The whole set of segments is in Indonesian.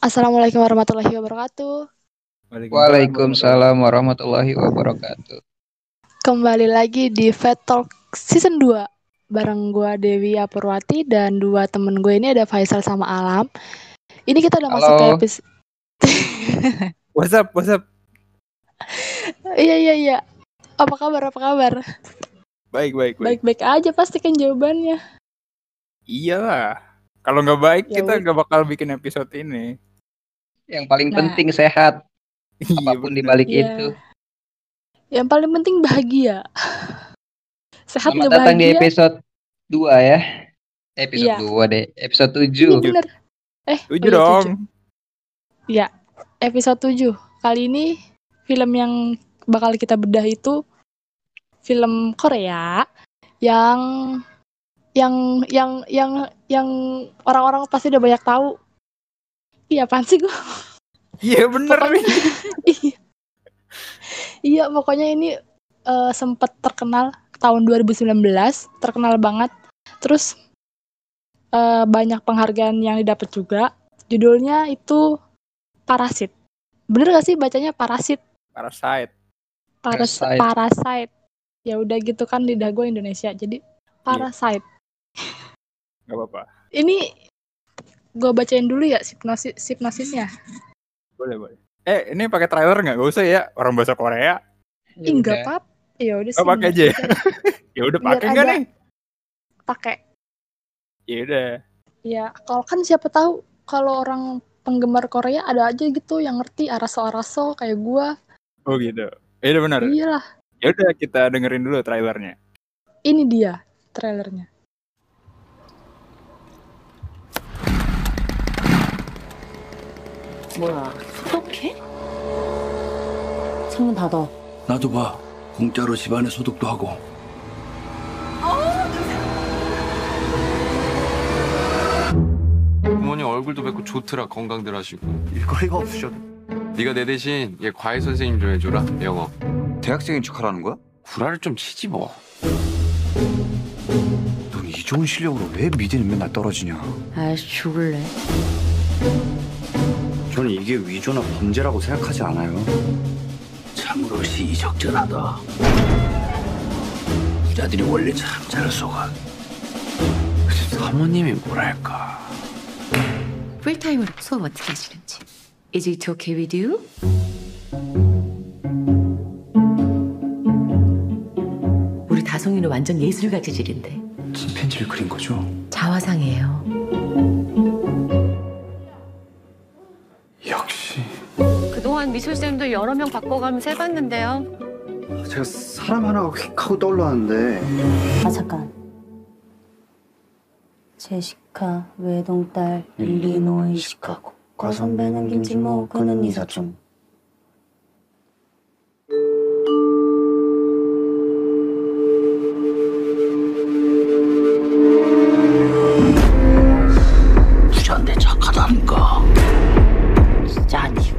Assalamualaikum warahmatullahi wabarakatuh. Waalaikumsalam warahmatullahi wabarakatuh. Kembali lagi di Vet Talk Season 2 bareng gua Dewi Apurwati dan dua temen gue ini ada Faisal sama Alam. Ini kita udah masuk ke Halo. episode What's up, what's up? Iya iya iya. Apa kabar? Apa kabar? Baik, baik, baik. Baik-baik aja pasti kan jawabannya. Iyalah. Kalau nggak baik, Ya kita nggak bakal bikin episode ini. Yang paling Nah. penting sehat, Iya, apa pun bener. dibalik Iya. itu. Yang paling penting bahagia. Sehat Selamat datang di bahagia? episode 2 ya. Episode Iya. 2 deh, episode Iya 7. bener. Eh, Tujuh oh iya, dong. tujuh. Episode 7. Kali ini film yang bakal kita bedah itu film Korea yang yang yang yang yang orang-orang pasti udah banyak tahu. Iya, apaan sih gua? Iya bener nih. Iya. Iya, pokoknya ini eh, sempet terkenal tahun 2019, terkenal banget. Terus eh, banyak penghargaan yang didapat juga. Judulnya itu Parasit. Bener gak sih bacanya Parasit? Parasite. Paras Parasite. Parasite. Ya udah gitu kan lidah gue Indonesia. Jadi Parasite. Gak apa-apa. Ini gue bacain dulu ya hipnosis hipnosisnya. Boleh, boleh. Eh, ini pakai trailer nggak? Gak usah ya. Orang bahasa Korea. Ih, enggak apa Ya udah sih. Oh, pakai aja ya? Ya udah pakai nggak ada- nih? Pakai. Ya udah. Ya, kalau kan siapa tahu kalau orang penggemar Korea ada aja gitu yang ngerti araso-araso kayak gua. Oh gitu. Ya udah benar. Iyalah, Ya udah kita dengerin dulu trailernya. ini dia trailernya. 뭐야 소독해? 창문 닫아 나도 봐. 공짜로 집안에 소독도 하고. 부모님 얼굴도 뵙고 좋더라 건강들 하시고 일거리가 없으셔도 네가 내 대신 얘 과외 선생님 좀 해줘라 영어 대학생인 척하라는 거야? 구라를 좀 치지 뭐 넌 이 좋은 실력으로 왜 미대는 맨날 떨어지냐? 아이씨 죽을래 저는 이게 위조나 범죄라고 생각하지 않아요. 참으로 시적절하다. 부자들이 원래 참 잘 속아. 사모님이 뭐랄까 풀타임으로 수업 어떻게 하시는지 Is it okay with you? 우리 다송이는 완전 예술가 재질인데 침팬지를 그린 거죠? 자화상이에요 그동안 미술 쌤도 여러 명 바꿔가면서 해봤는데요. 제가 사람 하나가 휙 하고 떠올랐는데. 아 잠깐. 제시카 외동딸 일리노이 시카고. 과선배는 김치모 그는 이사촌. 부자인데 착하다니까. 진짜 니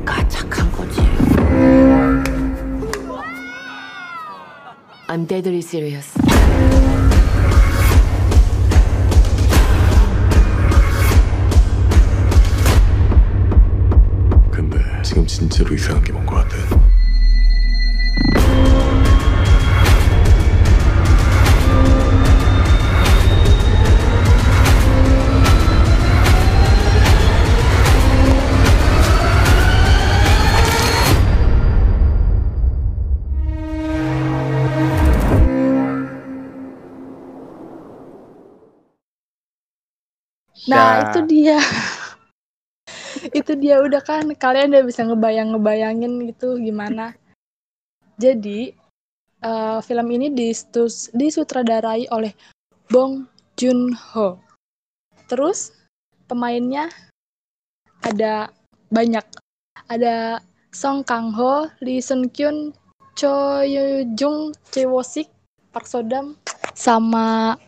I'm deadly serious 근데 지금 진짜로 이상한 게 뭔 것 같아. Nah, Ya. itu dia. itu dia udah kan kalian udah bisa ngebayang-ngebayangin gitu gimana. Jadi, eh, film ini distus- disutradarai oleh Bong Joon-ho. Terus pemainnya ada banyak. Ada Song Kang-ho, Lee Sun-kyun, Cho Yoo-jung, Choi Wo-sik, Park Sodam, sama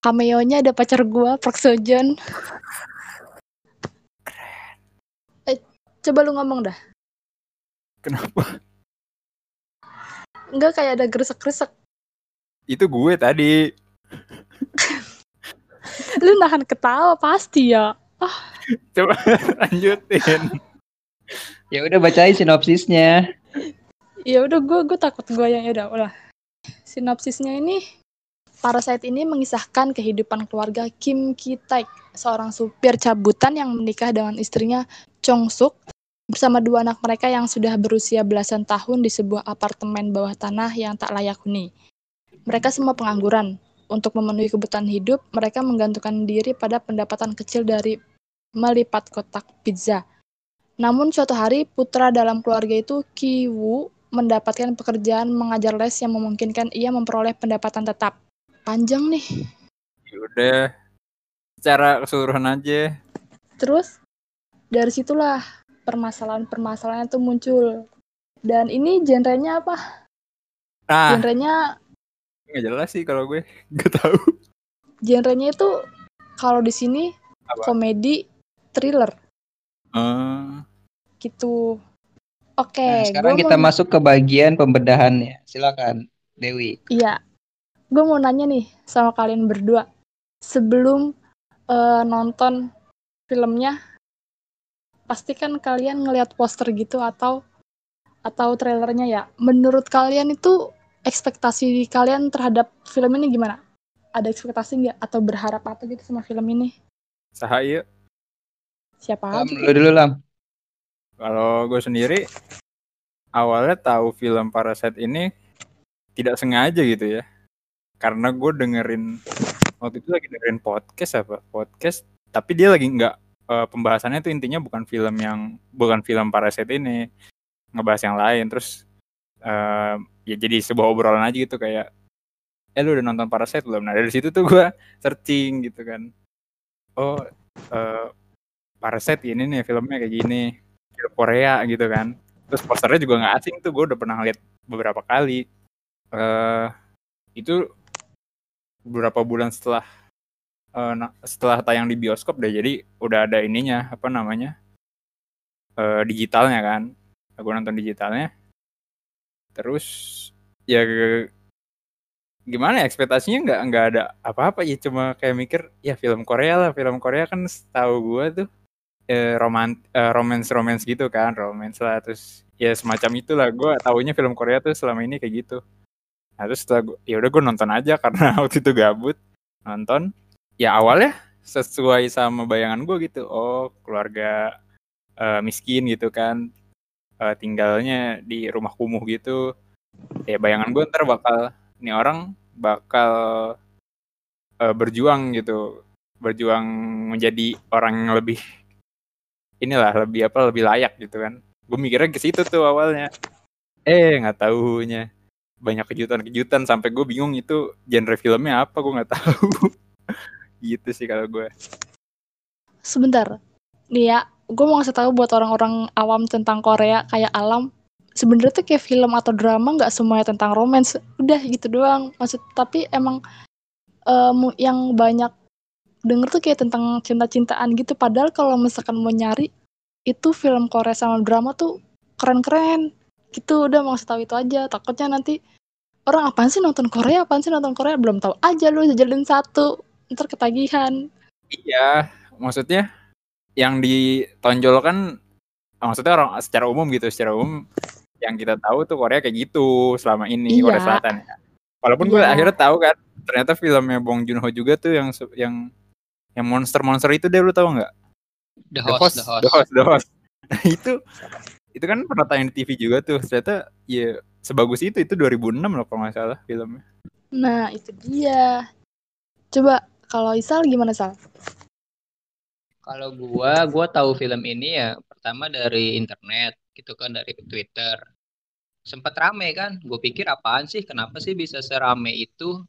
cameo-nya ada pacar gua, Park Seo-joon. Eh, coba lu ngomong dah. Kenapa? Enggak kayak ada gresek-gresek. Itu gue tadi. Lu nahan ketawa pasti ya. Coba lanjutin. Ya udah bacain sinopsisnya. Ya udah gue gue takut gue yang ya udah ulah. Sinopsisnya ini Parasite ini mengisahkan kehidupan keluarga Kim Ki Taek, seorang supir cabutan yang menikah dengan istrinya Chong Suk bersama dua anak mereka yang sudah berusia belasan tahun di sebuah apartemen bawah tanah yang tak layak huni. Mereka semua pengangguran. Untuk memenuhi kebutuhan hidup, mereka menggantungkan diri pada pendapatan kecil dari melipat kotak pizza. Namun suatu hari putra dalam keluarga itu Ki Woo mendapatkan pekerjaan mengajar les yang memungkinkan ia memperoleh pendapatan tetap. Panjang nih. Ya udah. Secara keseluruhan aja. Terus dari situlah permasalahan-permasalahan itu muncul. Dan ini genrenya apa? Nah, Genrenya nggak jelas sih kalau gue. Gak tahu. genrenya itu kalau di sini Apa? komedi thriller Eh, gitu. Oke, Nah, sekarang kita mau- masuk ke bagian pembedahannya. Silakan, Dewi. Iya, gue mau nanya nih sama kalian berdua. Sebelum eh, nonton filmnya, pasti kan kalian ngelihat poster gitu atau atau trailernya ya. Menurut kalian itu ekspektasi kalian terhadap film ini gimana? Ada ekspektasi nggak atau berharap apa gitu sama film ini? Sahaya. Siapa Lam, dulu dulu Lam. Kalau gue sendiri awalnya tahu film Parasite ini tidak sengaja gitu ya. Karena gue dengerin waktu itu lagi dengerin podcast apa? Podcast tapi dia lagi nggak eh, pembahasannya tuh intinya bukan film yang bukan film Parasite ini. Ngebahas yang lain terus eh, ya jadi sebuah obrolan aja gitu kayak eh lu udah nonton Parasite belum? Nah dari situ tuh gue searching gitu kan. Oh eh, Parasite ini nih filmnya kayak gini film Korea gitu kan terus posternya juga nggak asing tuh gue udah pernah lihat beberapa kali eh itu beberapa bulan setelah na- setelah tayang di bioskop deh. Jadi udah ada ininya apa namanya eh digitalnya kan. Gue nonton digitalnya. Terus ya gimana ya ekspektasinya nggak nggak ada apa-apa. Ya cuma kayak mikir ya film Korea lah. Film Korea kan setahu gue tuh eh, roman eh, romance romance gitu kan romance lah. Terus ya semacam itulah. Gue taunya film Korea tuh selama ini kayak gitu terus setelah ya udah gue nonton aja karena waktu itu gabut nonton. Ya awalnya sesuai sama bayangan gue gitu. Oh keluarga eh, miskin gitu kan Eh, tinggalnya di rumah kumuh gitu. Ya bayangan gue ntar bakal ini orang bakal eh, berjuang gitu. Berjuang menjadi orang yang lebih inilah lebih apa lebih layak gitu kan. Gue mikirnya ke situ tuh awalnya. Eh nggak tahunya banyak kejutan-kejutan sampai gue bingung itu genre filmnya apa gue nggak tahu gitu sih kalau gue Sebentar. Nih ya, gue mau ngasih tahu buat orang-orang awam tentang Korea kayak alam. Sebenarnya tuh kayak film atau drama nggak semuanya tentang romance. Udah gitu doang. Maksud tapi emang mu- yang banyak denger tuh kayak tentang cinta-cintaan gitu. Padahal kalau misalkan mau nyari itu film Korea sama drama tuh keren-keren. Gitu udah mau tahu itu aja. Takutnya nanti orang apaan sih nonton Korea? Apaan sih nonton Korea? Belum tahu aja lu jajalin satu. Ntar ketagihan. iya maksudnya yang ditonjolkan maksudnya orang secara umum gitu secara umum yang kita tahu tuh Korea kayak gitu selama ini Iya. Korea Selatan ya walaupun gue Iya. akhirnya tahu kan ternyata filmnya Bong Joon Ho juga tuh yang yang yang monster-monster itu deh lu tahu nggak The The host, Host, the host. The Host, The Host. Nah, itu itu kan pernah tayang di TV juga tuh. Ternyata ya sebagus itu itu 2006 loh kalau nggak salah filmnya. Nah, itu dia. Coba kalau Isal gimana, Sal? Kalau gua, gua tahu film ini ya pertama dari internet gitu kan dari Twitter. Sempat rame kan, gue pikir apaan sih, kenapa sih bisa serame itu?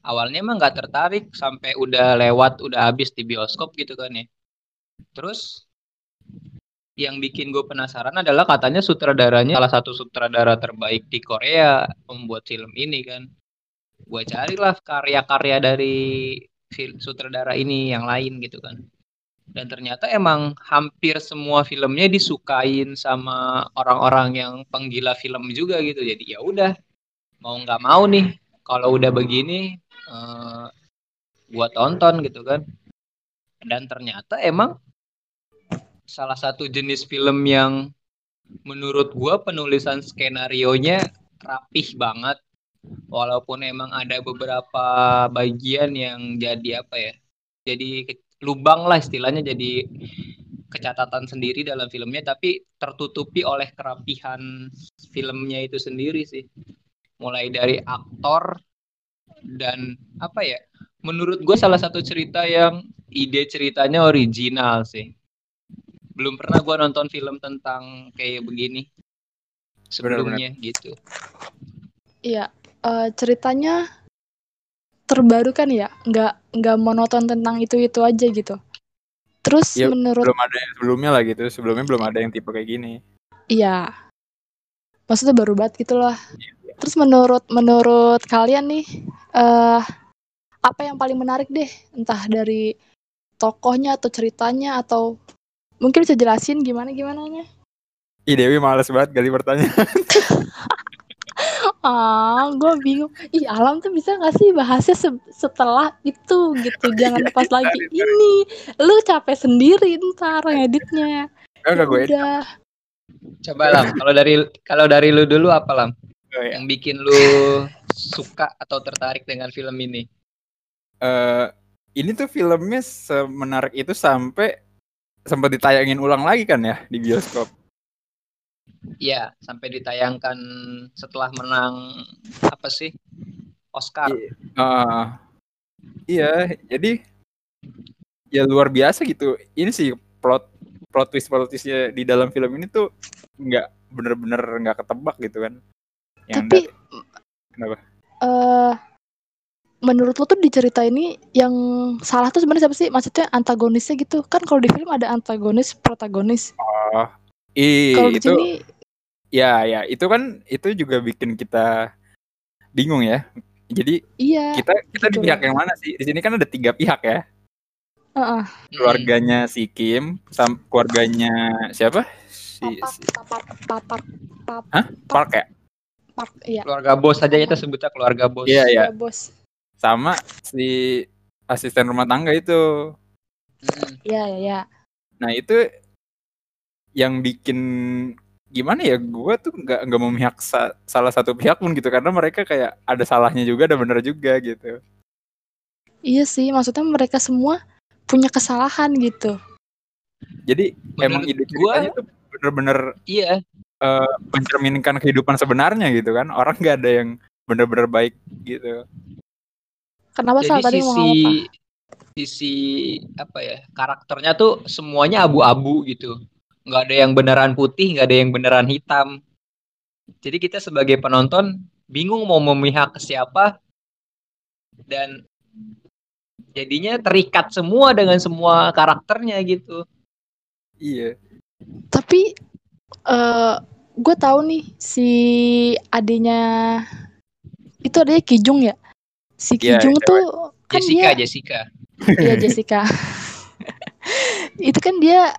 Awalnya emang nggak tertarik sampai udah lewat, udah habis di bioskop gitu kan ya. Terus yang bikin gue penasaran adalah katanya sutradaranya salah satu sutradara terbaik di Korea membuat film ini kan. Gue carilah karya-karya dari sutradara ini yang lain gitu kan? Dan ternyata emang hampir semua filmnya disukain sama orang-orang yang penggila film juga gitu. Jadi ya udah mau nggak mau nih kalau udah begini eh, gua tonton gitu kan? Dan ternyata emang salah satu jenis film yang menurut gua penulisan skenario-nya rapih banget. Walaupun emang ada beberapa bagian yang jadi apa ya? Jadi lubang lah istilahnya jadi kecatatan sendiri dalam filmnya tapi tertutupi oleh kerapihan filmnya itu sendiri sih. Mulai dari aktor dan apa ya? Menurut gue salah satu cerita yang ide ceritanya original sih. Belum pernah gue nonton film tentang kayak begini sebelumnya gitu. Iya, eh, ceritanya terbaru kan ya, nggak nggak monoton tentang itu itu aja gitu. Terus Ya, menurut belum ada yang sebelumnya lah gitu sebelumnya belum ada yang tipe kayak gini Iya. Maksudnya baru banget gitu lah. Terus menurut menurut kalian nih eh apa yang paling menarik deh? Entah dari tokohnya atau ceritanya atau mungkin bisa jelasin gimana gimana nya? Ih Dewi males banget gali pertanyaan Ah, gue bingung. Ih, alam tuh bisa gak sih bahasnya se- setelah itu gitu. Jangan pas lagi ini. Lu capek sendiri ntar ngeditnya. Enggak gue edit. Udah. Coba Lam, kalau dari kalau dari lu dulu apa Lam? Oh, ya. Yang bikin lu suka atau tertarik dengan film ini? Eh, ini tuh filmnya semenarik itu sampai sempat ditayangin ulang lagi kan ya di bioskop. Iya, sampai ditayangkan setelah menang apa sih? Oscar. Eh, iya, jadi ya luar biasa gitu. Ini sih plot plot twist plot twistnya di dalam film ini tuh nggak bener-bener nggak ketebak gitu kan. Yang Tapi kenapa? eh menurut lo tuh di cerita ini yang salah tuh sebenarnya siapa sih? Maksudnya antagonisnya gitu. Kan kalau di film ada antagonis, protagonis. Oh, ih, Kalau di itu sini ya ya itu kan itu juga bikin kita bingung ya. Jadi iya. kita kita di gitu. pihak yang mana sih? Di sini kan ada tiga pihak ya. Heeh. Keluarganya si Kim, sam keluarganya siapa? Si, si Papar, papar, papar, Hah? Park ya? Park, iya. Keluarga bos aja kita sebutnya keluarga bos. Iya iya. Ya, bos. Sama si asisten rumah tangga itu. Mm. Iya, iya, iya. Nah itu yang bikin gimana ya? Gue tuh nggak nggak memihak sa- salah satu pihak pun gitu karena mereka kayak ada salahnya juga, ada bener juga gitu. Iya sih, maksudnya mereka semua punya kesalahan gitu. Jadi emang Menurut ide gua- ceritanya tuh bener-bener Iya, eh, mencerminkan kehidupan sebenarnya gitu kan. Orang nggak ada yang bener-bener baik gitu. Kenapa jadi salah tadi mau sisi ngomong apa? sisi apa ya karakternya tuh semuanya abu-abu gitu nggak ada yang beneran putih nggak ada yang beneran hitam jadi kita sebagai penonton bingung mau memihak ke siapa dan jadinya terikat semua dengan semua karakternya gitu Iya. Tapi eh gue tahu nih si adiknya itu adanya Kijung ya. Si Iya, Kijung cewek. tuh kan Jessica dia Jessica Iya Jessica. itu kan dia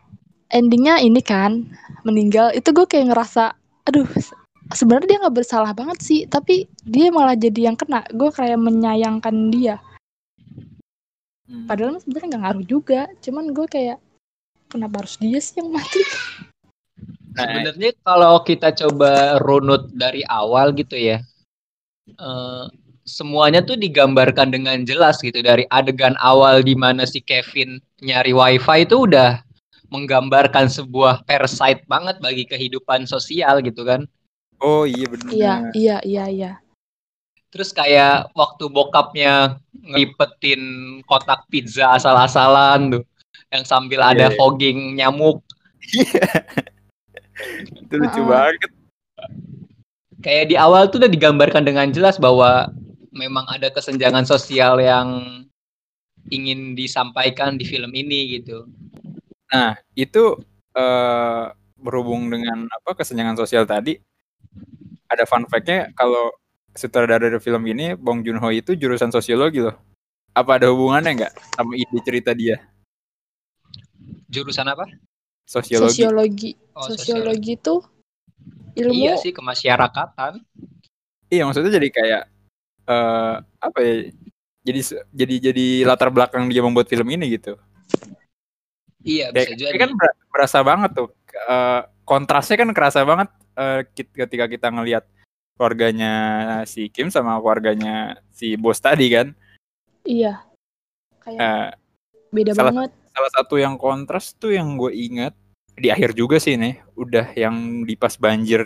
endingnya ini kan meninggal. Itu gue kayak ngerasa, aduh se- sebenarnya dia nggak bersalah banget sih, tapi dia malah jadi yang kena. Gue kayak menyayangkan dia. Hmm. Padahal sebenarnya nggak ngaruh juga. Cuman gue kayak kenapa harus dia sih yang mati? Nah, Sebenarnya kalau kita coba runut dari awal gitu ya, eh, semuanya tuh digambarkan dengan jelas gitu dari adegan awal di mana si Kevin nyari wifi itu udah menggambarkan sebuah parasite banget bagi kehidupan sosial gitu kan. oh iya bener. Iya, iya, iya, iya. Terus kayak waktu bokapnya ngelipetin kotak pizza asal-asalan tuh, yang sambil ada Iya. fogging nyamuk. Itu lucu banget. kayak di awal tuh udah digambarkan dengan jelas bahwa memang ada kesenjangan sosial yang ingin disampaikan di film ini gitu. Nah, itu eh, berhubung dengan apa kesenjangan sosial tadi, ada fun fact-nya kalau sutradara dari film ini, Bong Joon Ho itu jurusan sosiologi loh. Apa ada hubungannya nggak sama ide cerita dia? Jurusan apa? Sosiologi. Sosiologi. Oh, Sosiologi itu ilmu Iya sih kemasyarakatan. Iya, maksudnya jadi kayak eh apa ya? Jadi jadi jadi latar belakang dia membuat film ini gitu. Iya bisa jadi. kayak kan ber- berasa banget tuh eh, kontrasnya kan kerasa banget eh, kit- ketika kita ngelihat keluarganya si Kim sama keluarganya si bos tadi kan Iya. Kayak Eh, beda salah- banget. salah satu yang kontras tuh yang gue ingat di akhir juga sih nih udah yang di pas banjir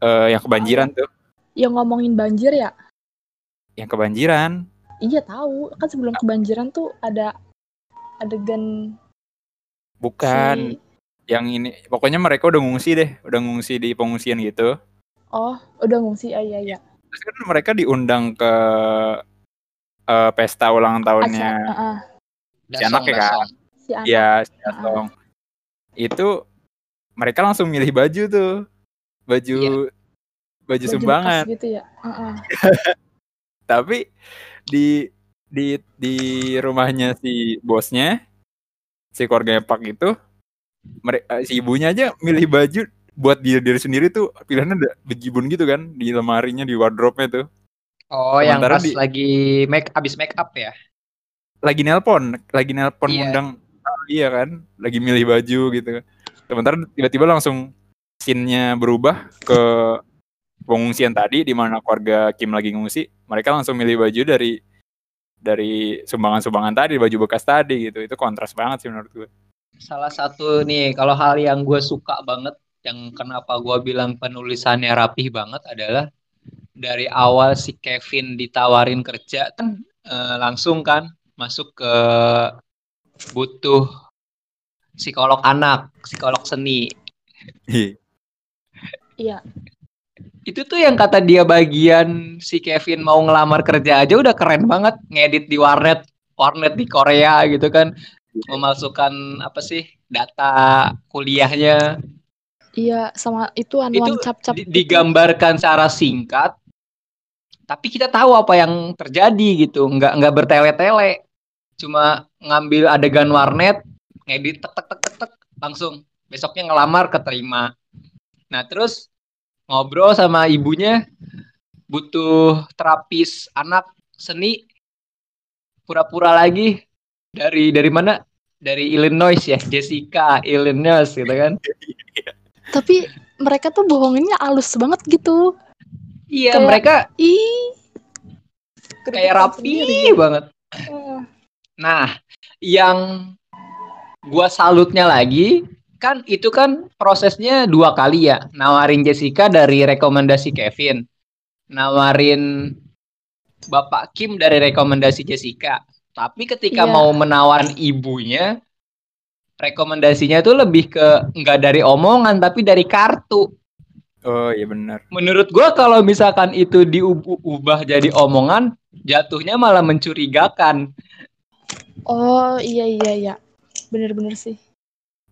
eh yang kebanjiran tuh Yang ngomongin banjir ya? yang kebanjiran Iya tahu. Kan sebelum kebanjiran tuh ada adegan bukan si yang ini pokoknya mereka udah ngungsi deh udah ngungsi di pengungsian gitu Oh, udah ngungsi. Ah, iya iya. terus kan mereka diundang ke eh, pesta ulang tahunnya Acara, ah, ah. si anak ya kan si anak. ya si Asong. itu mereka langsung milih baju tuh baju baju Baju sumbangan gitu ya. Ah. tapi di di di rumahnya si bosnya si keluarga Pak itu mereka si ibunya aja milih baju buat diri diri sendiri tuh pilihannya ada bejibun gitu kan di lemarinya di wardrobe-nya tuh Oh, yang Sementara pas di- lagi make abis make up ya. lagi nelpon lagi nelpon Iya. ngundang ah, iya kan lagi milih baju gitu sementara tiba-tiba langsung scene-nya berubah ke pengungsian tadi di mana keluarga Kim lagi ngungsi mereka langsung milih baju dari dari sumbangan-sumbangan tadi baju bekas tadi gitu itu kontras banget sih menurut gue Salah satu nih, kalau hal yang gue suka banget, yang kenapa gue bilang penulisannya rapih banget adalah dari awal si Kevin ditawarin kerja kan eh, langsung kan masuk ke butuh psikolog anak, psikolog seni. Iya. Itu tuh yang kata dia bagian si Kevin mau ngelamar kerja aja udah keren banget ngedit di warnet, warnet di Korea gitu kan. Memasukkan apa sih data kuliahnya Iya, sama itu anuan cap-cap di- itu. digambarkan secara singkat tapi kita tahu apa yang terjadi gitu nggak nggak bertele-tele cuma ngambil adegan warnet ngedit tek tek tek tek, tek langsung besoknya ngelamar keterima nah terus ngobrol sama ibunya butuh terapis anak seni pura-pura lagi dari dari mana dari Illinois ya Jessica Illinois gitu kan Tapi mereka tuh bohonginnya halus banget gitu. iya Kayak- mereka Ih. kayak rapi sendiri. banget Heeh. Nah, yang gua salutnya lagi kan itu kan prosesnya dua kali ya. Nawarin Jessica dari rekomendasi Kevin. Nawarin Bapak Kim dari rekomendasi Jessica. Tapi ketika Iya. mau menawarin ibunya, rekomendasinya tuh lebih ke nggak dari omongan tapi dari kartu. oh iya benar Menurut gua kalau misalkan itu diubah jadi omongan, jatuhnya malah mencurigakan. Oh, iya iya iya. Bener-bener sih.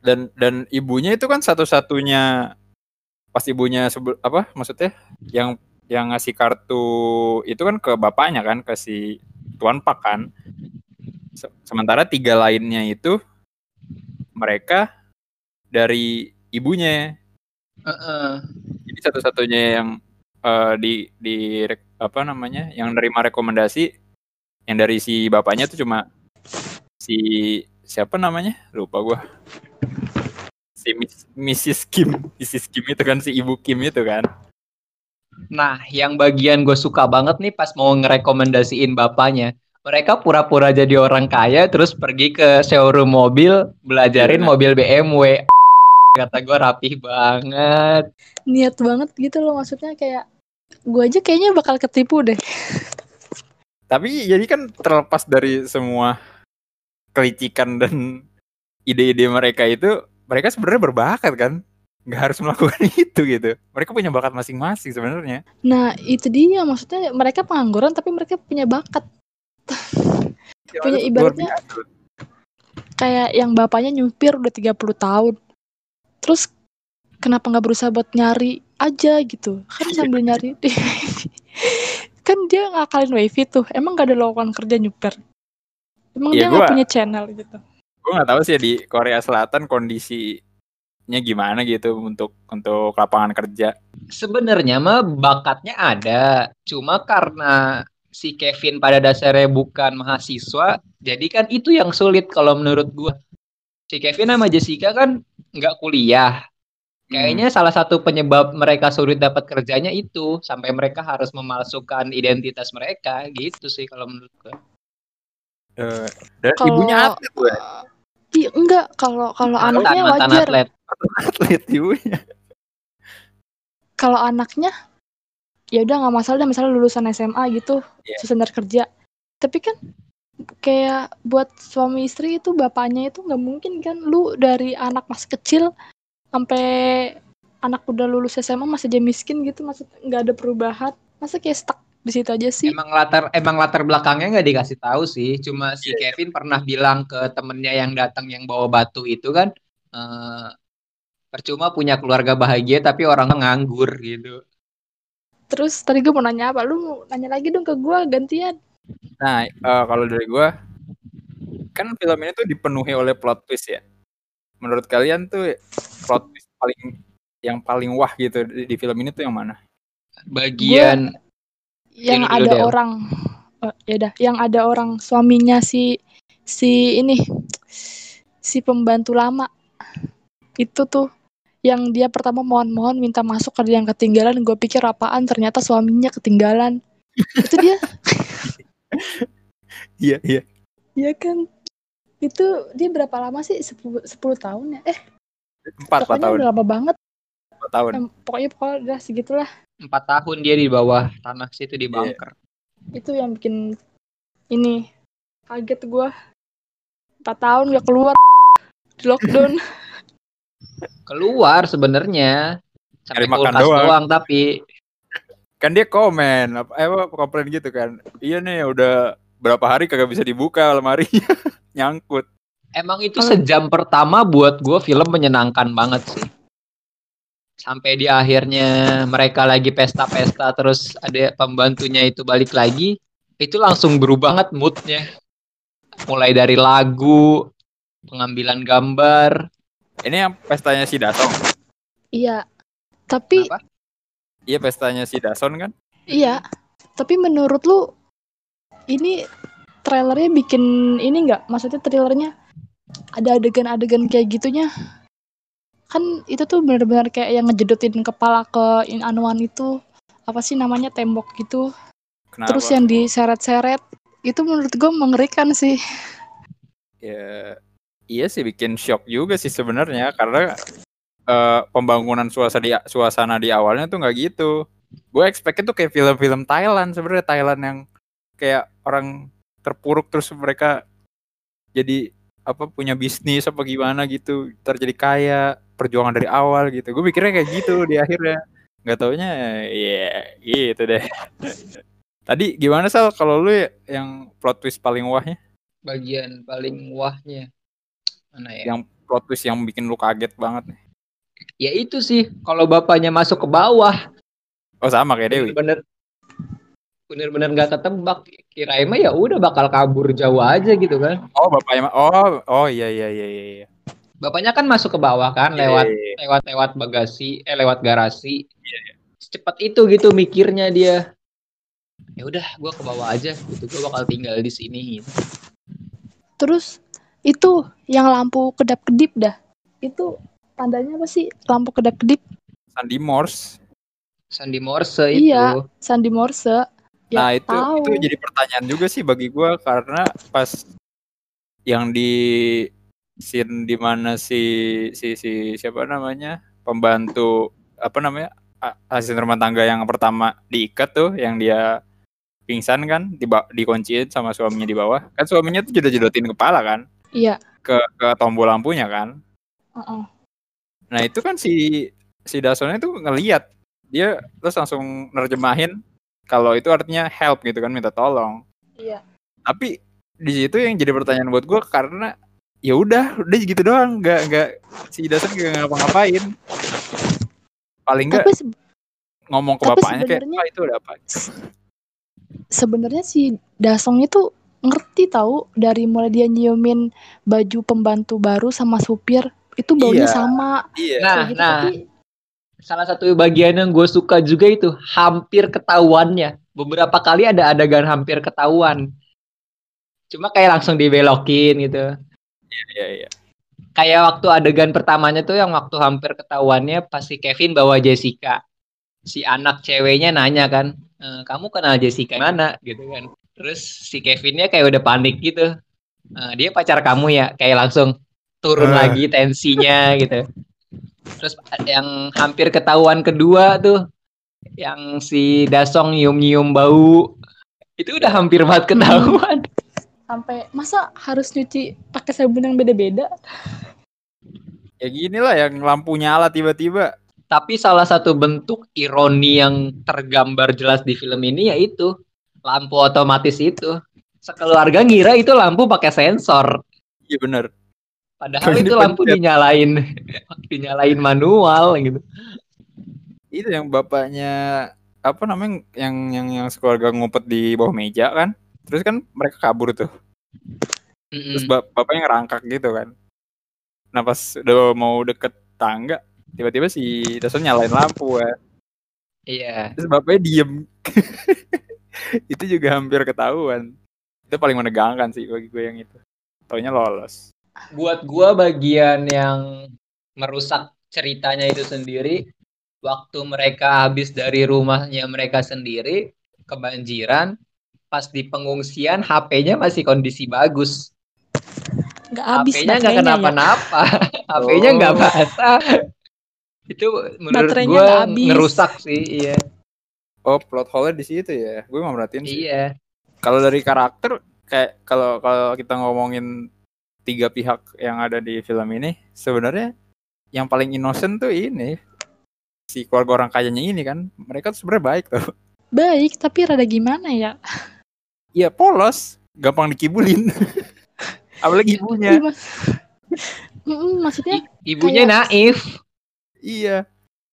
Dan dan ibunya itu kan satu-satunya pas ibunya sebel, apa maksudnya? Yang yang ngasih kartu itu kan ke bapaknya kan ke si tuan pak kan. Se- sementara tiga lainnya itu mereka dari ibunya. Heeh. jadi satu-satunya yang eh, di di apa namanya yang nerima rekomendasi yang dari si bapaknya tuh cuma si siapa namanya? Lupa gua si Miss- Mrs. Kim Mrs. Kim itu kan si ibu Kim itu kan Nah, yang bagian gue suka banget nih pas mau ngerekomendasiin bapaknya. Mereka pura-pura jadi orang kaya terus pergi ke showroom mobil, belajarin Iya. mobil BMW. Kata gue rapih banget. Niat banget gitu loh maksudnya kayak gue aja kayaknya bakal ketipu deh. tapi jadi kan terlepas dari semua kelicikan dan ide-ide mereka itu mereka sebenarnya berbakat kan nggak harus melakukan itu gitu mereka punya bakat masing-masing sebenarnya Nah, itu dia maksudnya mereka pengangguran tapi mereka punya bakat. Ya, Punya luar ibaratnya-. Kayak yang bapaknya nyupir udah 30 tahun. Terus kenapa nggak berusaha buat nyari aja gitu? Kan sambil nyari kan dia ngakalin wifi tuh. Emang gak ada lowongan kerja nyupir? Emang Iya, dia nggak gua- punya channel gitu? Gue nggak tahu sih ya di Korea Selatan kondisinya gimana gitu untuk untuk lapangan kerja Sebenarnya mah bakatnya ada. Cuma karena si Kevin pada dasarnya bukan mahasiswa, jadi kan itu yang sulit kalau menurut gue. si Kevin sama Jessica kan nggak kuliah. Kayaknya salah satu penyebab mereka sulit dapat kerjanya itu sampai mereka harus memalsukan identitas mereka gitu sih kalau menurut gue. Eh, dan Kalau- ibunya atlet gue. Iya enggak kalau kalau anaknya mantan wajar. atlet. Atlet ibunya. Kalau anaknya ya udah nggak masalah dah misalnya lulusan SMA gitu Iya. susah nyari kerja. Tapi kan kayak buat suami istri itu bapaknya itu nggak mungkin kan lu dari anak masih kecil sampai anak udah lulus SMA masih aja miskin gitu maksud nggak ada perubahan masa kayak stuck di situ aja sih Emang latar emang latar belakangnya nggak dikasih tahu sih. Cuma si Kevin pernah bilang ke temennya yang datang yang bawa batu itu kan, eh, percuma punya keluarga bahagia tapi orang nganggur gitu. terus tadi gue mau nanya apa lu mau nanya lagi dong ke gue gantian Nah, eh, kalau dari gua kan film ini tuh dipenuhi oleh plot twist ya. Menurut kalian tuh plot twist paling yang paling wah gitu di, di film ini tuh yang mana? Bagian yang Ini ada orang oh, ya dah yang ada orang suaminya si si ini si pembantu lama. Itu tuh yang dia pertama mohon-mohon minta masuk ada yang ketinggalan. Gue pikir apaan ternyata suaminya ketinggalan. Itu dia. Iya, iya. ya kan? Itu dia berapa lama sih? 10, 10 tahun ya? Eh Empat, empat tahun. udah lama banget. Empat tahun. Em, pokoknya pokoknya udah segitulah empat tahun dia di bawah tanah situ Iya. di bunker. itu yang bikin ini kaget gue empat tahun gak keluar di lockdown Keluar sebenarnya sampai Cari makan doang. doang tapi Kan dia komen, apa, eh, apa komplain gitu kan. Iya nih udah berapa hari kagak bisa dibuka lemari nyangkut. Emang itu sejam pertama buat gue film menyenangkan banget sih. Sampai di akhirnya mereka lagi pesta-pesta terus ada pembantunya itu balik lagi, itu langsung berubah banget moodnya. Mulai dari lagu, pengambilan gambar, Ini yang pestanya si Dason. iya tapi? Iya pestanya si Dason kan? Iya, tapi menurut lu ini trailernya bikin ini nggak? Maksudnya trailernya ada adegan-adegan kayak gitunya? Kan itu tuh benar-benar kayak yang ngejedotin kepala ke in anuan itu apa sih namanya tembok gitu. Kenapa? Terus yang diseret-seret itu menurut gue mengerikan sih. ya iya sih bikin shock juga sih sebenarnya karena eh, pembangunan suasana di suasana di awalnya tuh nggak gitu. Gue expect itu kayak film-film Thailand sebenarnya Thailand yang kayak orang terpuruk terus mereka jadi apa punya bisnis apa gimana gitu terjadi kaya perjuangan dari awal gitu gue mikirnya kayak gitu di akhirnya nggak taunya ya gitu deh tadi gimana sal kalau lu yang plot twist paling wahnya bagian paling wahnya. Mana ya? yang plot twist yang bikin lu kaget banget nih. Ya itu sih, kalau bapaknya masuk ke bawah, Oh sama kayak Dewi. bener bener-bener nggak ketebak. Kirain mah ya udah bakal kabur jauh aja gitu kan. Oh bapaknya oh oh iya iya iya iya. Iya. Bapaknya kan masuk ke bawah kan Iya, lewat iya, iya. lewat lewat bagasi eh lewat garasi secepat itu gitu mikirnya dia ya udah gua ke bawah aja gitu gua bakal tinggal di sini gitu. Terus itu yang lampu kedap-kedip dah. Itu tandanya apa sih? Lampu kedap-kedip Sandy Morse. Sandi Morse itu Iya. Sandi Morse. Ya, nah itu tahu. itu jadi pertanyaan juga sih bagi gua karena pas yang di scene di mana si si si siapa namanya pembantu apa namanya asisten rumah tangga yang pertama diikat tuh yang dia pingsan kan di dikunciin sama suaminya di bawah kan suaminya tuh jedot-jedotin kepala kan Iya. ke ke tombol lampunya kan Heeh. Nah itu kan si si Dasonnya tuh ngeliat dia terus langsung nerjemahin kalau itu artinya help gitu kan minta tolong. Iya. Tapi di situ yang jadi pertanyaan buat gue karena ya udah udah gitu doang nggak nggak si Dason nggak ngapa-ngapain. Paling nggak ngomong ke bapaknya kayak sebenarnya- "Pak, itu udah apa? sebenarnya si Dasong itu ngerti tahu dari mulai dia nyiumin baju pembantu baru sama supir itu baunya Iya. sama Iya. nah gitu nah tapi salah satu bagian yang gue suka juga itu hampir ketahuannya beberapa kali ada adegan hampir ketahuan cuma kayak langsung dibelokin gitu Iya iya. kayak waktu adegan pertamanya tuh yang waktu hampir ketahuannya pasti Kevin bawa Jessica. Si anak ceweknya nanya kan "E, kamu kenal Jessica mana? Gitu kan. Terus si Kevinnya kayak udah panik gitu. "E, dia pacar kamu ya? Kayak langsung turun Eh. lagi tensinya gitu. Terus yang hampir ketahuan kedua tuh yang si Dasong nyium-nyium bau itu udah hampir banget ketahuan Sampai masa harus nyuci pakai sabun yang beda-beda? Ya gini lah yang lampu nyala tiba-tiba. Tapi salah satu bentuk ironi yang tergambar jelas di film ini yaitu lampu otomatis itu. Sekeluarga ngira itu lampu pakai sensor. Iya bener. Padahal itu lampu pencet. dinyalain dinyalain manual gitu. Itu yang bapaknya apa namanya yang yang yang sekeluarga ngumpet di bawah meja kan. Terus kan mereka kabur tuh. Terus Mm-mm. bap- bapaknya ngerangkak gitu kan. Nah pas udah mau deket tangga, tiba-tiba si Dason nyalain lampu ya. Iya. Terus bapaknya diem. itu juga hampir ketahuan. Itu paling menegangkan sih bagi gue yang itu. Taunya lolos. Buat gua bagian yang merusak ceritanya itu sendiri waktu mereka habis dari rumahnya mereka sendiri kebanjiran pas di pengungsian HP-nya masih kondisi bagus. Nggak habis HP-nya nggak ya. kenapa-napa. HP-nya nggak Oh. basah. Itu menurut habis. ngerusak sih, iya. Oh plot hole di situ ya. Gue mau merhatiin sih. Iya. Kalau dari karakter kayak kalau kalau kita ngomongin tiga pihak yang ada di film ini sebenarnya yang paling innocent tuh ini si keluarga orang kayanya ini kan mereka tuh sebenarnya baik tuh Baik, tapi rada gimana ya? Iya polos gampang dikibulin apalagi ibunya Iya, Mas. Mm-mm, maksudnya Ibunya Kayak- naif. iya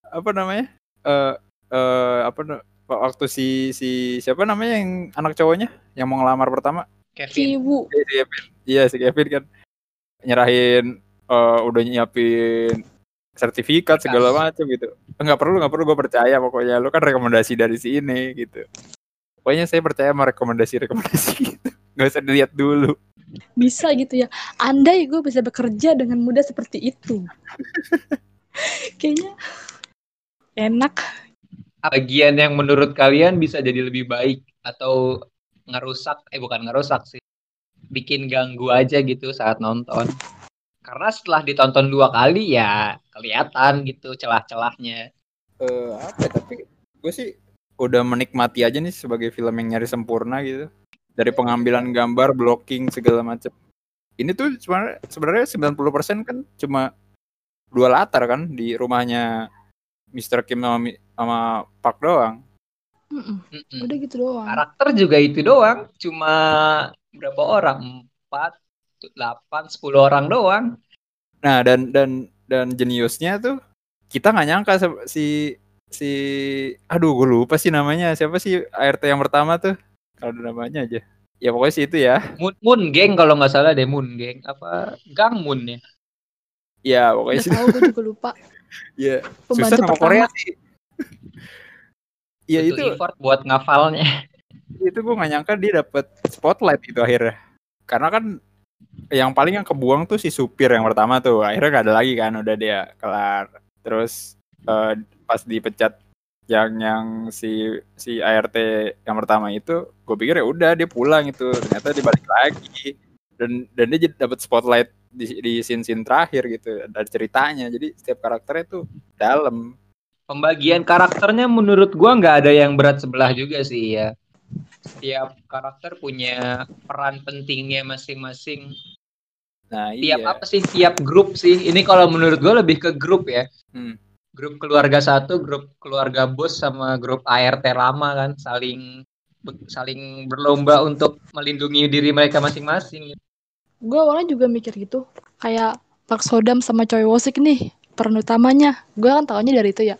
apa namanya eh eh apa na- waktu si si siapa namanya yang anak cowoknya yang mau ngelamar pertama Kevin. ibu Iya, si Kevin. Iya si Kevin kan nyerahin eh, udah nyiapin sertifikat segala macam gitu. Enggak perlu nggak perlu gue percaya pokoknya lu kan rekomendasi dari sini gitu. Pokoknya saya percaya sama rekomendasi-rekomendasi gitu. Gak usah dilihat dulu. bisa gitu ya. Andai gue bisa bekerja dengan mudah seperti itu. Kayaknya enak. Bagian yang menurut kalian bisa jadi lebih baik atau ngerusak eh bukan ngerusak sih. Bikin ganggu aja gitu saat nonton. Karena setelah ditonton dua kali ya kelihatan gitu celah-celahnya. Eh apa ya, tapi gue sih udah menikmati aja nih sebagai film yang nyari sempurna gitu. Dari pengambilan gambar, blocking segala macam. Ini tuh sebenarnya sebenarnya 90% kan cuma dua latar kan di rumahnya Mr. Kim sama, sama Park doang. Mm-mm, Mm-mm. Udah gitu doang. Karakter juga itu doang, cuma berapa orang? Empat, delapan, sepuluh orang doang. Nah, dan dan dan jeniusnya tuh kita nggak nyangka si si aduh gue lupa sih namanya. Siapa sih ART yang pertama tuh? Kalau ada namanya aja. Ya pokoknya sih itu ya. Moon, Moon Gang kalau nggak salah deh Moon Gang. Apa? Gang Moon ya. ya pokoknya sih. tahu gue juga lupa. ya susah Pembantu nama pertama. Korea sih. Ya itu effort buat ngafalnya. itu gue nggak nyangka dia dapet spotlight itu akhirnya. Karena kan yang paling yang kebuang tuh si supir yang pertama tuh. Akhirnya gak ada lagi kan udah dia kelar. Terus eh, pas dipecat yang yang si si ART yang pertama itu gue pikir ya udah dia pulang itu ternyata dia balik lagi dan dan dia dapat spotlight di di scene scene terakhir gitu dari ceritanya jadi setiap karakternya tuh dalam Pembagian karakternya menurut gua nggak ada yang berat sebelah juga sih ya. Setiap karakter punya peran pentingnya masing-masing. nah Tiap iya apa sih? Tiap grup sih. Ini kalau menurut gua lebih ke grup ya. Hmm. Grup keluarga satu, grup keluarga bos sama grup ART lama kan saling saling berlomba untuk melindungi diri mereka masing-masing. Gue awalnya juga mikir gitu. Kayak Park Sodam sama Choi Woo-sik nih. Peran utamanya. Gue kan taunya dari itu ya.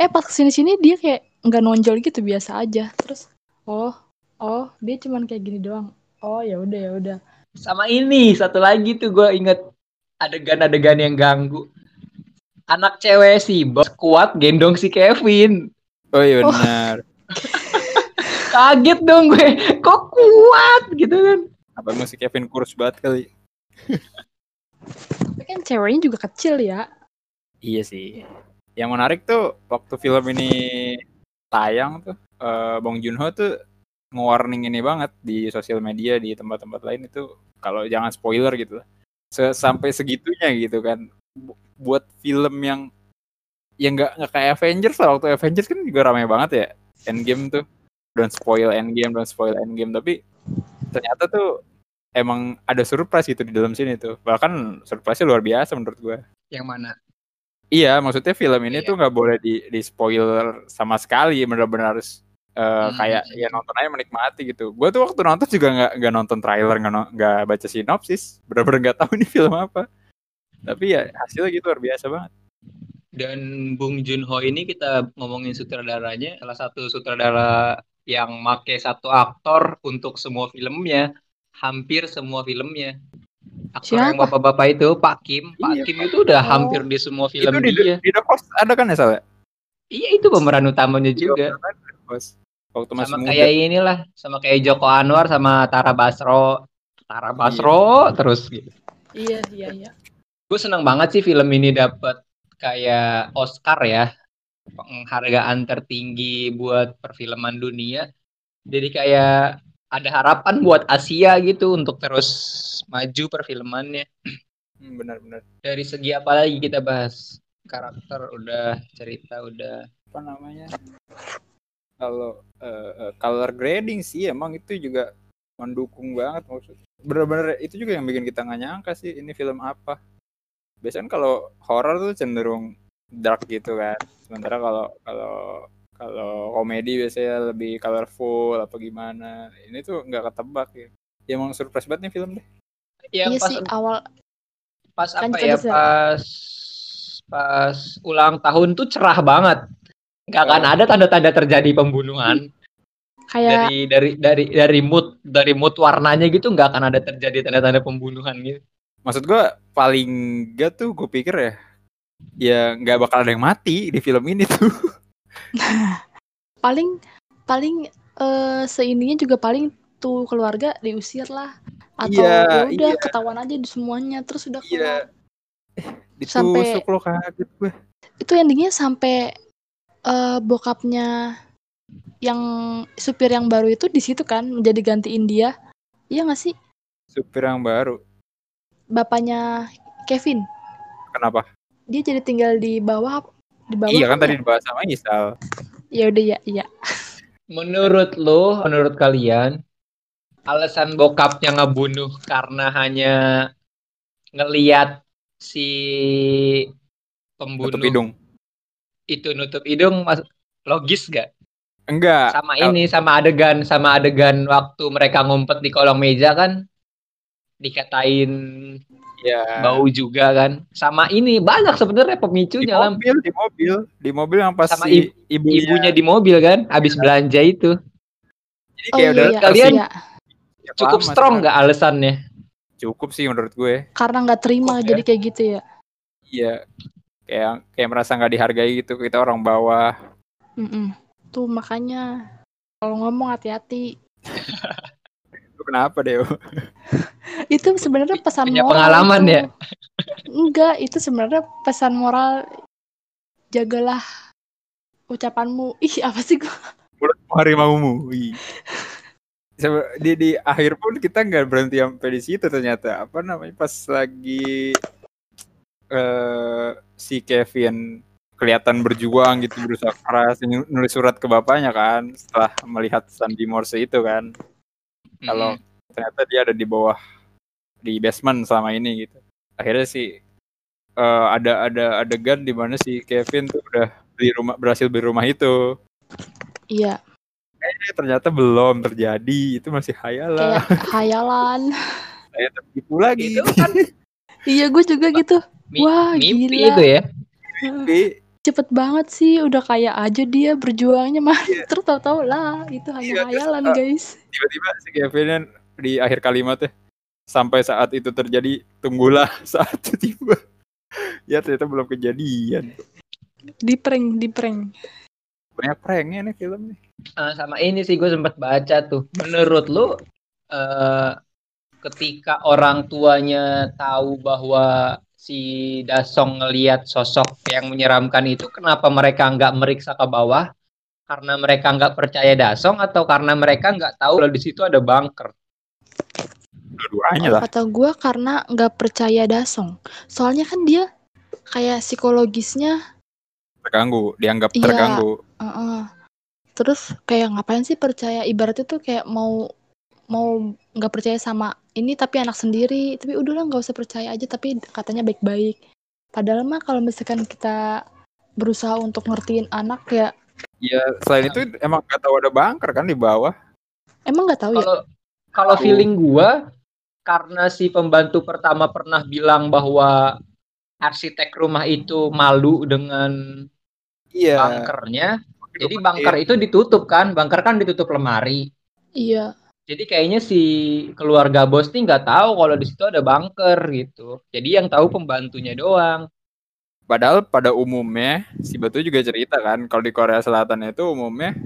Eh pas ke sini-sini dia kayak nggak nonjol gitu biasa aja. Terus oh oh dia cuman kayak gini doang. Oh ya udah ya udah. Sama ini satu lagi tuh gue inget adegan-adegan yang ganggu. Anak cewek si bos kuat gendong si Kevin. oh iya benar Kaget dong gue. Kok kuat gitu kan. apa si Kevin kurus banget kali Tapi kan ceweknya juga kecil ya. Iya sih. Yang menarik tuh waktu film ini tayang tuh eh, Bong Joon Ho tuh nge-warning ini banget di sosial media di tempat-tempat lain itu kalau jangan spoiler gitu lah. Se- sampai segitunya gitu kan. Bu- buat film yang yang nggak nggak kayak Avengers lah waktu Avengers kan juga ramai banget ya Endgame tuh don't spoil Endgame don't spoil Endgame tapi ternyata tuh emang ada surprise gitu di dalam sini tuh bahkan surprise-nya luar biasa menurut gue Yang mana? Iya, maksudnya film ini Iya. tuh nggak boleh di, di spoiler sama sekali, benar-benar harus eh, Hmm. kayak ya nonton aja menikmati gitu. Gue tuh waktu nonton juga nggak nggak nonton trailer, nggak nggak baca sinopsis, benar-benar nggak tahu ini film apa. Tapi ya hasilnya gitu luar biasa banget. Dan Bung Joon Ho ini kita ngomongin sutradaranya, salah satu sutradara yang make satu aktor untuk semua filmnya, hampir semua filmnya. Aktor yang Siapa? bapak-bapak itu, Pak Kim. Pak Iya, Kim itu udah Oh. hampir di semua film itu di, dia. di The Host ada kan ya salah? Iya itu pemeran utamanya juga. Host. Waktu masih Sama muda. kayak inilah, sama kayak Joko Anwar sama Tara Basro. Tara Basro terus gitu. Iya, iya, iya. Gue senang banget sih film ini dapat kayak Oscar ya. Penghargaan tertinggi buat perfilman dunia. Jadi kayak ada harapan buat Asia gitu untuk terus maju perfilmannya. Hmm, Benar-benar. Dari segi apa lagi kita bahas? Karakter udah, cerita udah. Apa namanya? Kalau eh, color grading sih emang itu juga mendukung banget maksud. Bener-bener itu juga yang bikin kita nggak nyangka sih ini film apa. Biasanya kan kalau horror tuh cenderung dark gitu kan. Sementara kalau kalau kalau komedi biasanya lebih colorful apa gimana. Ini tuh nggak ketebak ya. Ya emang surprise banget nih film deh. Yang iya pas sih awal pas Kan apa kita ya bisa- pas pas ulang tahun tuh cerah banget nggak akan Oh. ada tanda-tanda terjadi pembunuhan kayak dari dari dari dari mood dari mood warnanya gitu nggak akan ada terjadi tanda-tanda pembunuhan gitu Maksud gua paling gak tuh gue pikir ya ya nggak bakal ada yang mati di film ini tuh. paling paling eh seininya juga paling tuh keluarga diusir lah atau Iya, ya udah iya. ketahuan aja di semuanya terus udah keluar. Iya. Ditusuk Sampai- lo kaget gue. itu endingnya sampai eh bokapnya yang supir yang baru itu di situ kan menjadi gantiin dia iya nggak sih Supir yang baru. Bapaknya Kevin Kenapa? dia jadi tinggal di bawah di bawah Iya kan ya? tadi dibahas sama Isal. ya udah ya iya menurut lo menurut kalian alasan bokapnya ngebunuh karena hanya ngeliat si pembunuh Tutup hidung. itu nutup hidung mas logis gak Enggak. sama ini sama adegan sama adegan waktu mereka ngumpet di kolong meja kan dikatain Ya. bau juga kan sama ini banyak sebenarnya Di pemicunya lah mobil, di mobil, di mobil yang pas Sama si ibunya, ibunya di mobil kan habis belanja itu jadi oh kayak iya, udah iya, kalian- iya. tersingkap cukup lama strong nggak alasannya Cukup sih menurut gue. karena nggak terima Cukup ya. jadi kayak gitu ya Iya. Kayak kayak merasa nggak dihargai gitu kita orang bawah. Mm-mm. tuh makanya kalau ngomong hati-hati Itu kenapa deh? itu sebenarnya pesan Punya moral pengalaman itu. ya? enggak itu sebenarnya pesan moral jagalah ucapanmu ih apa sih gua Mulutmu harimaumu. Di di akhir pun kita nggak berhenti sampai di situ ternyata. Apa namanya pas lagi eh si Kevin kelihatan berjuang gitu berusaha keras nulis surat ke bapaknya kan setelah melihat sandi Morse itu kan kalau ternyata dia ada di bawah di basement selama ini gitu. Akhirnya sih eh, ada ada adegan di mana si Kevin tuh udah beli rumah berhasil beli rumah itu. Iya. Eh, ternyata belum terjadi. Itu masih hayalan. Kayak hayalan. Saya tertipu lagi itu kan? Iya gue juga gitu. mi- Wah, mimpi gila. itu ya. Tapi, cepet banget sih udah kayak aja dia berjuangnya mah Iya. terus tau-tau lah itu hanya Iya, terus, hayalan uh, guys. Tiba-tiba si Kevin di akhir kalimatnya sampai saat itu terjadi tunggulah saat itu tiba. Ya ternyata belum kejadian. Di prank di prank. Banyak pranknya nih film nih. Ah, sama ini sih gue sempat baca tuh. Menurut lu eh ketika orang tuanya tahu bahwa si Dasong ngelihat sosok yang menyeramkan itu, kenapa mereka nggak meriksa ke bawah? Karena mereka nggak percaya Dasong atau karena mereka nggak tahu kalau di situ ada bunker? Dua-duanya lah. Kata gue karena nggak percaya Dasong. Soalnya kan dia kayak psikologisnya Terganggu, dianggap Iya. terganggu. Heeh. Terus kayak ngapain sih percaya ibaratnya tuh kayak mau mau nggak percaya sama ini tapi anak sendiri tapi udahlah nggak usah percaya aja tapi katanya baik-baik padahal mah kalau misalkan kita berusaha untuk ngertiin anak ya Iya, selain itu emang gak tahu ada bunker kan di bawah. emang nggak tahu ya Kalau feeling gua karena si pembantu pertama pernah bilang bahwa arsitek rumah itu malu dengan Iya. bunkernya, jadi bunker itu ditutup kan, bunker kan ditutup lemari. iya Jadi kayaknya si keluarga bos nih nggak tahu kalau di situ ada bunker gitu. Jadi yang tahu pembantunya doang. Padahal pada umumnya si Batu juga cerita kan kalau di Korea Selatan itu umumnya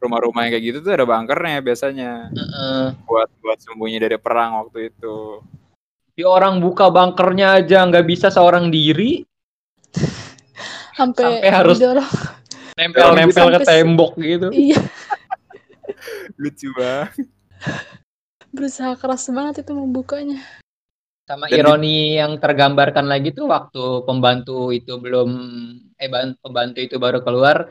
rumah-rumah yang kayak gitu tuh ada bunkernya biasanya Heeh. buat buat sembunyi dari perang waktu itu. Ya orang buka bunkernya aja nggak bisa seorang diri, sampai Sampai harus- didorong. nempel-nempel ke tembok gitu. iya Lucu banget. berusaha keras banget itu membukanya Sama Dan- ironi yang tergambarkan lagi tuh waktu pembantu itu belum eh ban- pembantu itu baru keluar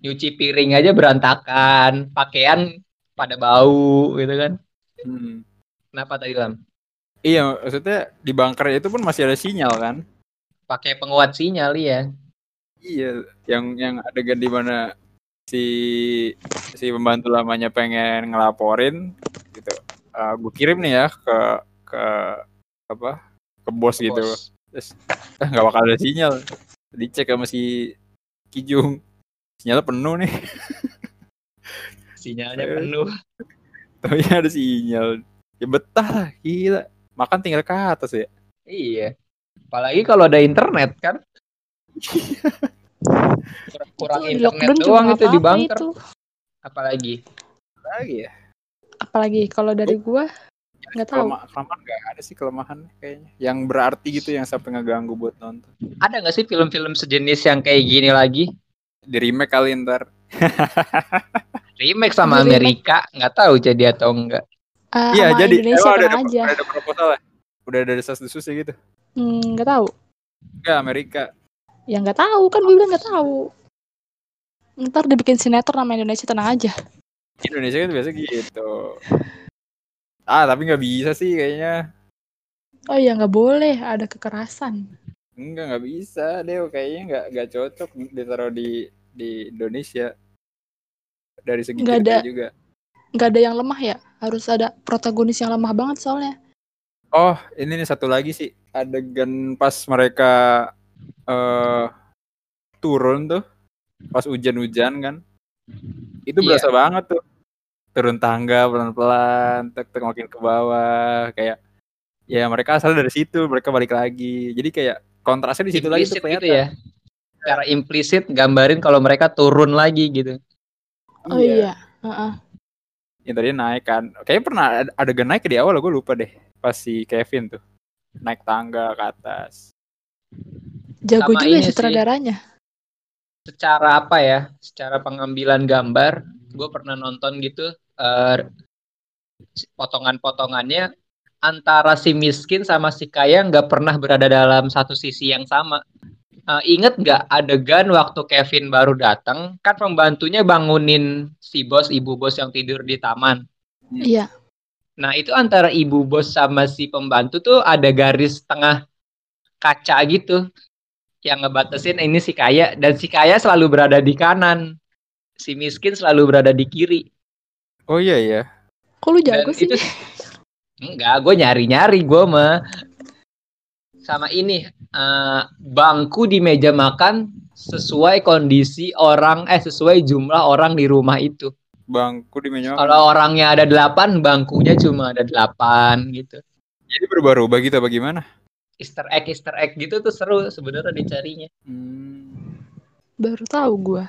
nyuci piring aja berantakan, pakaian pada bau gitu kan. Hmm. Kenapa tadi Lam? Iya, maksudnya di bunker itu pun masih ada sinyal kan? Pakai penguat sinyal ya. Iya, yang yang adegan di mana si si pembantu lamanya pengen ngelaporin gitu. gue kirim nih ya ke ke apa ke bos gitu. Bos. Terus ah, nggak bakal ada sinyal. Dicek sama si Kijung. Sinyalnya penuh nih. Sinyalnya penuh. Taunya ada sinyal. Ya betah lah, gila. Makan tinggal ke atas ya. Iya. Apalagi kalau ada internet kan. Kurang, kurang Itu internet doang itu di bunker. itu. Apalagi Lagi ya. apalagi kalau dari gua nggak tahu Kelema- kelemahan nggak ada sih kelemahan kayaknya. Yang berarti gitu yang sampai ngeganggu buat nonton. ada nggak sih film-film sejenis yang kayak gini lagi? Di remake kali ntar. Remake sama Di. Amerika nggak tahu jadi atau enggak. Ah, Iya, sama jadi Indonesia ada, aja udah ada proposal ya. Udah ada desas-desus ya gitu. Hmm, nggak tahu Enggak Amerika. ya nggak tahu kan gue bilang nggak tahu ntar dibikin sinetron nama Indonesia tenang aja Indonesia kan biasa gitu. Ah, tapi nggak bisa sih kayaknya. oh iya nggak boleh ada kekerasan Enggak, nggak bisa. Deo kayaknya nggak nggak cocok ditaruh di di Indonesia. Dari segi Nggak cerita ada. juga. nggak ada yang lemah ya harus ada protagonis yang lemah banget soalnya Oh, ini nih satu lagi sih adegan pas mereka eh turun tuh pas hujan-hujan kan. Itu Iya. berasa banget tuh. Turun tangga pelan-pelan, tek tek makin ke bawah kayak ya mereka asal dari situ, mereka balik lagi. Jadi kayak kontrasnya di situ lagi tuh gitu ya. Cara implisit gambarin kalau mereka turun lagi gitu. oh iya Heeh. Yang tadi naik kan. Kayaknya pernah ada adegan naik di awal gue lupa deh. Pas si Kevin tuh naik tangga ke atas. jago Sama juga ini sih. sutradaranya Secara apa ya? Secara pengambilan gambar, gue pernah nonton gitu eh, potongan-potongannya antara si miskin sama si kaya nggak pernah berada dalam satu sisi yang sama. Eh, ingat nggak adegan waktu Kevin baru datang, kan pembantunya bangunin si bos, ibu bos yang tidur di taman. iya Nah, itu antara ibu bos sama si pembantu tuh ada garis tengah kaca gitu yang ngebatasin ini si kaya dan si kaya selalu berada di kanan. Si miskin selalu berada di kiri. Oh iya ya. kok lu Dan jago sih itu enggak, gue nyari-nyari gue mah. Sama ini eh, bangku di meja makan sesuai kondisi orang eh sesuai jumlah orang di rumah itu. Bangku di meja makan. Kalau orangnya ada delapan, bangkunya cuma ada delapan gitu. Jadi berubah-ubah gitu apa gimana? Easter egg Easter egg gitu tuh seru sebenarnya dicarinya. Hmm. baru tahu gua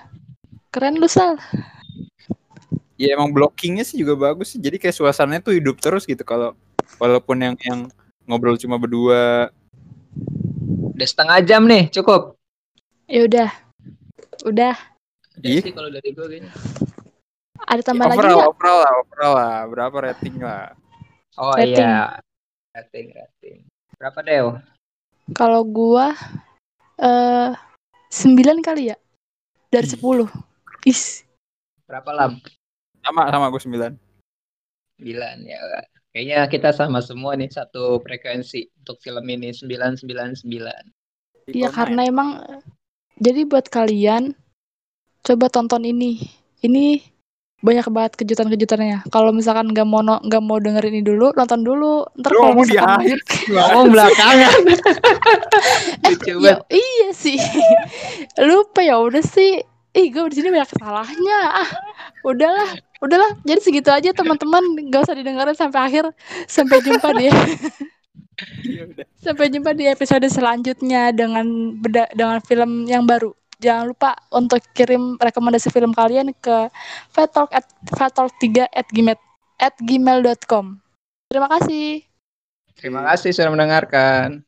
keren lu sal Ya emang blockingnya sih juga bagus sih. Jadi kayak suasananya tuh hidup terus gitu kalau Walaupun yang yang ngobrol cuma berdua. Udah setengah jam nih, cukup. Ya udah. Udah. Ih. sih kalau dari gue kayaknya. Ada tambah lagi overall, nggak? overall lah, overall lah. Berapa rating lah? Oh Rating. iya. Rating, rating. Berapa Dew? Kalau gua eh 9 kali ya. Dari Ih. 10. Is. Berapa lam? Sama sama gue 9. 9 ya. Kayaknya kita sama semua nih satu frekuensi untuk film ini 999. Iya karena emang jadi buat kalian coba tonton ini. Ini banyak banget kejutan-kejutannya. Kalau misalkan nggak mau no- nggak mau dengerin ini dulu, nonton dulu. Ntar kalau ngomong di akhir. Ngomong belakangan. Lucu ya, banget. iya sih. Lupa ya udah sih. Ih, gue di sini banyak salahnya. Ah, udahlah, udahlah. Jadi segitu aja teman-teman. Gak usah didengerin sampai akhir. Sampai jumpa di Iya, udah. sampai jumpa di episode selanjutnya dengan beda dengan film yang baru. Jangan lupa untuk kirim rekomendasi film kalian ke fatalk at fatalk3 at gmail at gmail.com. Terima kasih. Terima kasih sudah mendengarkan.